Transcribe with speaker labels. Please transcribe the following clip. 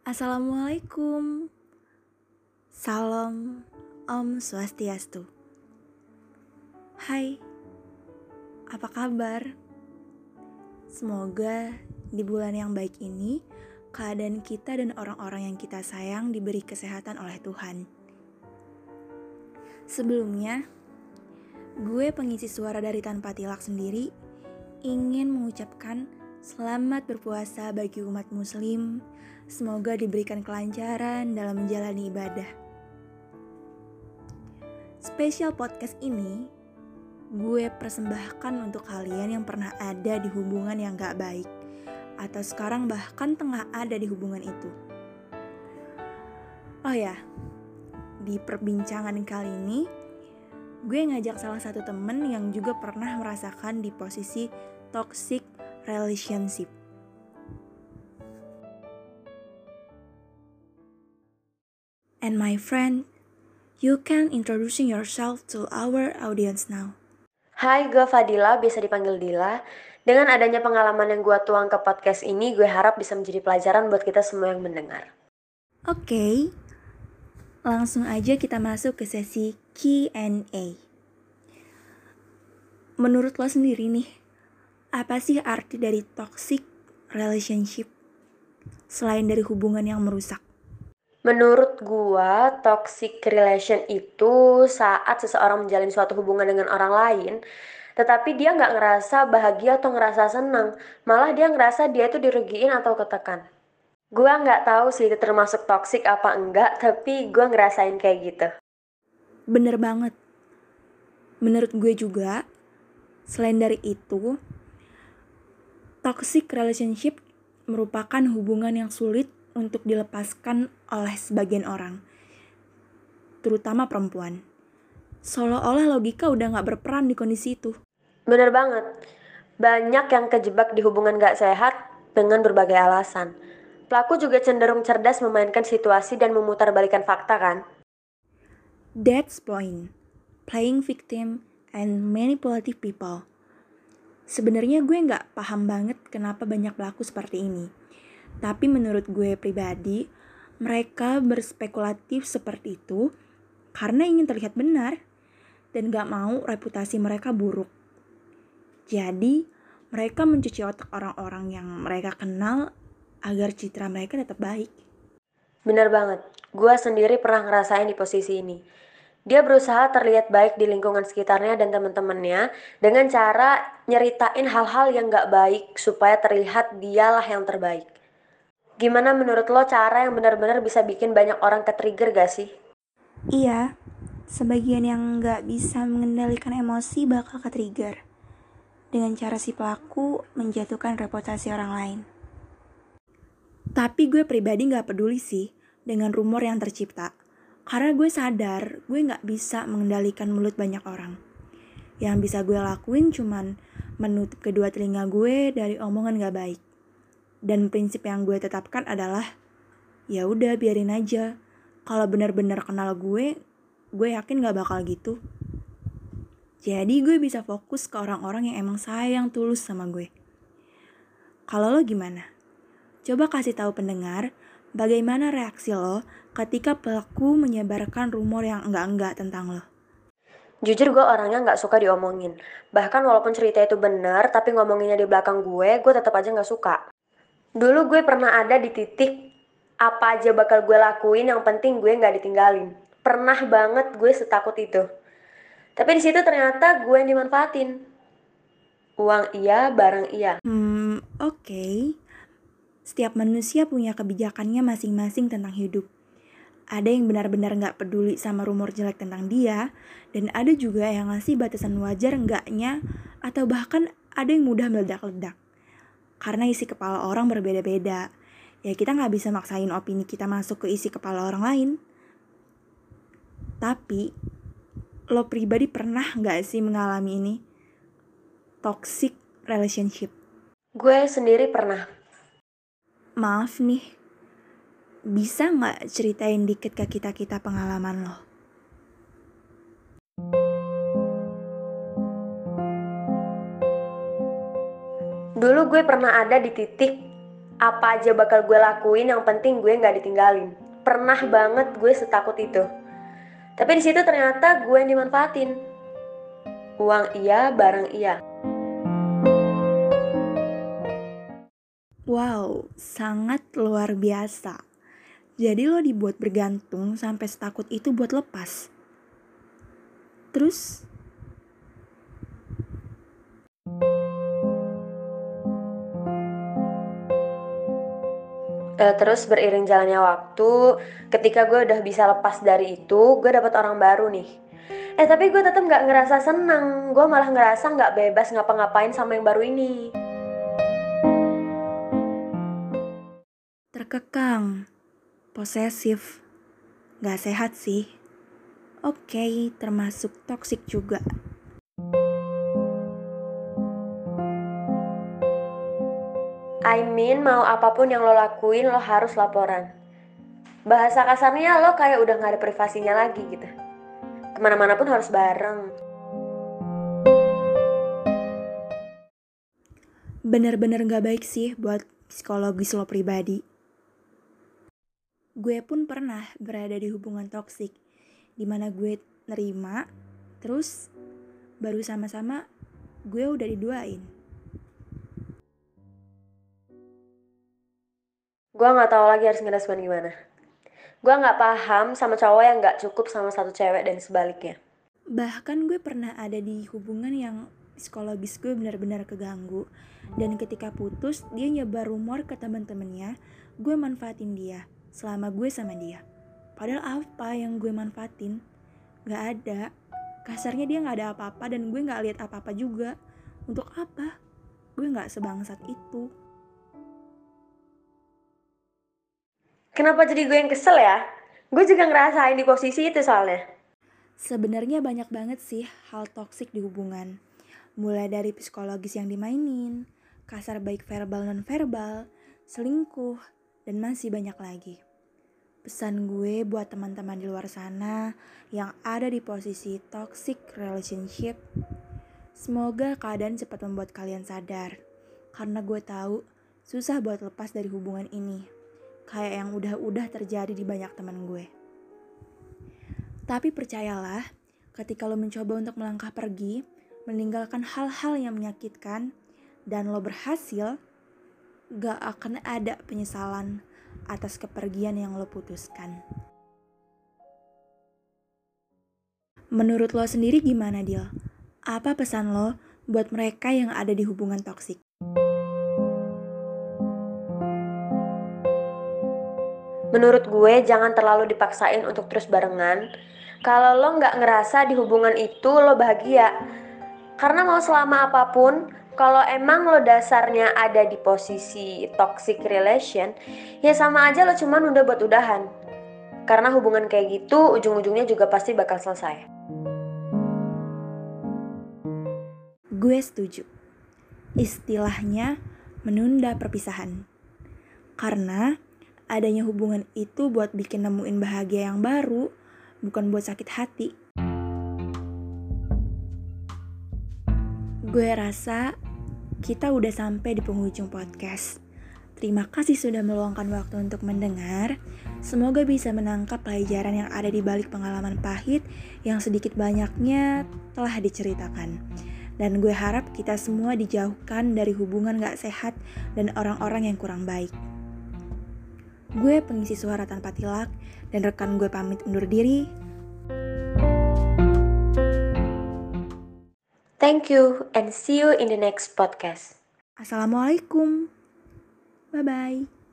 Speaker 1: Assalamualaikum. Salam Om Swastiastu. Hai, apa kabar? Semoga di bulan yang baik ini, keadaan kita dan orang-orang yang kita sayang diberi kesehatan oleh Tuhan. Sebelumnya, gue pengisi suara dari Tanpa Tilak sendiri ingin mengucapkan selamat berpuasa bagi umat muslim. Semoga diberikan kelancaran dalam menjalani ibadah. Spesial podcast ini gue persembahkan untuk kalian yang pernah ada di hubungan yang gak baik atau sekarang bahkan tengah ada di hubungan itu. Oh ya, di perbincangan kali ini gue ngajak salah satu temen yang juga pernah merasakan di posisi toxic relationship. And my friend, you can introducing yourself to our audience now.
Speaker 2: Hai, gue Fadila, biasa dipanggil Dila. Dengan adanya pengalaman yang gue tuang ke podcast ini, gue harap bisa menjadi pelajaran buat kita semua yang mendengar.
Speaker 1: Oke, okay, langsung aja kita masuk ke sesi Q&A. Menurut lo sendiri nih, apa sih arti dari toxic relationship selain dari hubungan yang merusak?
Speaker 2: Menurut gua, toxic relation itu saat seseorang menjalin suatu hubungan dengan orang lain, tetapi dia nggak ngerasa bahagia atau ngerasa senang, malah dia ngerasa dia itu dirugiin atau ketekan. Gua nggak tahu sih itu termasuk toxic apa enggak, tapi gua ngerasain kayak gitu.
Speaker 1: Bener banget. Menurut gue juga, selain dari itu, toxic relationship merupakan hubungan yang sulit untuk dilepaskan oleh sebagian orang, terutama perempuan. Seolah-olah logika udah gak berperan di kondisi itu.
Speaker 2: Bener banget. Banyak yang kejebak di hubungan gak sehat dengan berbagai alasan. Pelaku juga cenderung cerdas memainkan situasi dan memutarbalikan fakta kan?
Speaker 1: That's point. Playing victim and manipulative people. Sebenarnya gue nggak paham banget kenapa banyak pelaku seperti ini. Tapi menurut gue pribadi, mereka berspekulatif seperti itu karena ingin terlihat benar dan gak mau reputasi mereka buruk. Jadi, mereka mencuci otak orang-orang yang mereka kenal agar citra mereka tetap baik.
Speaker 2: Bener banget, gue sendiri pernah ngerasain di posisi ini. Dia berusaha terlihat baik di lingkungan sekitarnya dan teman-temannya dengan cara nyeritain hal-hal yang gak baik supaya terlihat dialah yang terbaik. Gimana menurut lo cara yang benar-benar bisa bikin banyak orang ke-trigger gak sih?
Speaker 1: Iya, sebagian yang gak bisa mengendalikan emosi bakal ke-trigger. Dengan cara si pelaku menjatuhkan reputasi orang lain. Tapi gue pribadi gak peduli sih dengan rumor yang tercipta. Karena gue sadar gue gak bisa mengendalikan mulut banyak orang. Yang bisa gue lakuin cuman menutup kedua telinga gue dari omongan gak baik. Dan prinsip yang gue tetapkan adalah ya udah biarin aja. Kalau benar-benar kenal gue gue yakin gak bakal gitu. Jadi gue bisa fokus ke orang-orang yang emang sayang tulus sama gue. Kalau lo gimana? Coba kasih tahu pendengar bagaimana reaksi lo ketika pelaku menyebarkan rumor yang enggak-enggak tentang lo
Speaker 2: Jujur gue orangnya nggak suka diomongin. Bahkan walaupun cerita itu benar, tapi ngomonginnya di belakang gue, gue tetap aja nggak suka. Dulu gue pernah ada di titik apa aja bakal gue lakuin, yang penting gue nggak ditinggalin. Pernah banget gue setakut itu. Tapi di situ ternyata gue yang dimanfaatin. Uang iya, barang iya.
Speaker 1: Hmm, oke. Okay. Setiap manusia punya kebijakannya masing-masing tentang hidup. Ada yang benar-benar nggak peduli sama rumor jelek tentang dia, dan ada juga yang ngasih batasan wajar enggaknya, atau bahkan ada yang mudah meledak-ledak karena isi kepala orang berbeda-beda. Ya kita nggak bisa maksain opini kita masuk ke isi kepala orang lain. Tapi, lo pribadi pernah nggak sih mengalami ini? Toxic relationship.
Speaker 2: Gue sendiri pernah.
Speaker 1: Maaf nih, bisa nggak ceritain dikit ke kita-kita pengalaman lo?
Speaker 2: Dulu gue pernah ada di titik Apa aja bakal gue lakuin, yang penting gue nggak ditinggalin. Pernah banget gue setakut itu. Tapi di situ ternyata gue yang dimanfaatin. Uang iya, barang iya.
Speaker 1: Wow, sangat luar biasa. Jadi lo dibuat bergantung sampai setakut itu buat lepas. Terus
Speaker 2: Uh, terus beriring jalannya waktu, ketika gue udah bisa lepas dari itu, gue dapet orang baru nih. Eh tapi gue tetap nggak ngerasa seneng, gue malah ngerasa nggak bebas ngapa-ngapain sama yang baru ini.
Speaker 1: Terkekang, posesif, gak sehat sih. Oke, termasuk toksik juga.
Speaker 2: I mean mau apa pun yang lo lakuin lo harus laporan. Bahasa kasarnya lo kayak udah gak ada privasinya lagi gitu. Ke mana-mana pun harus bareng.
Speaker 1: Bener-bener gak baik sih buat psikologis lo pribadi. Gue pun pernah berada di hubungan toksik, di mana gue nerima, terus baru sama-sama gue udah diduain.
Speaker 2: Gue gak tahu lagi harus ngerespon gimana. Gue gak paham sama cowok yang gak cukup sama satu cewek dan sebaliknya.
Speaker 1: Bahkan gue pernah ada di hubungan yang psikologis gue benar-benar keganggu. Dan ketika putus, dia nyebar rumor ke teman-temannya, gue manfaatin dia selama gue sama dia. Padahal apa yang gue manfaatin? Gak ada. Kasarnya dia gak ada apa-apa dan gue gak lihat apa-apa juga. Untuk apa? Gue gak sebangsat itu.
Speaker 2: Kenapa jadi gue yang kesel ya? Gue juga ngerasain di posisi itu soalnya.
Speaker 1: Sebenarnya banyak banget sih hal toksik di hubungan. Mulai dari psikologis yang dimainin, kasar baik verbal non verbal, selingkuh, dan masih banyak lagi. Pesan gue buat teman-teman di luar sana yang ada di posisi toxic relationship, semoga keadaan cepat membuat kalian sadar. Karena gue tahu susah buat lepas dari hubungan ini kayak yang udah-udah terjadi di banyak teman gue. Tapi percayalah, ketika lo mencoba untuk melangkah pergi, meninggalkan hal-hal yang menyakitkan, dan lo berhasil, gak akan ada penyesalan atas kepergian yang lo putuskan. Menurut lo sendiri gimana, Dil? Apa pesan lo buat mereka yang ada di hubungan toksik?
Speaker 2: Menurut gue jangan terlalu dipaksain untuk terus barengan. Kalau lo nggak ngerasa di hubungan itu lo bahagia. Karena mau selama apa pun, kalau emang lo dasarnya ada di posisi toxic relation, ya sama aja lo cuman udah buat udahan. Karena hubungan kayak gitu ujung-ujungnya juga pasti bakal selesai.
Speaker 1: Gue setuju. Istilahnya menunda perpisahan. Karena adanya hubungan itu buat bikin nemuin bahagia yang baru, bukan buat sakit hati. Gue rasa kita udah sampai di penghujung podcast. Terima kasih sudah meluangkan waktu untuk mendengar. Semoga bisa menangkap pelajaran yang ada di balik pengalaman pahit yang sedikit banyaknya telah diceritakan. Dan gue harap kita semua dijauhkan dari hubungan gak sehat dan orang-orang yang kurang baik. Gue pengisi suara tanpa tilak dan rekan gue pamit undur diri.
Speaker 2: Thank you and see you in the next podcast.
Speaker 1: Assalamualaikum. Bye bye.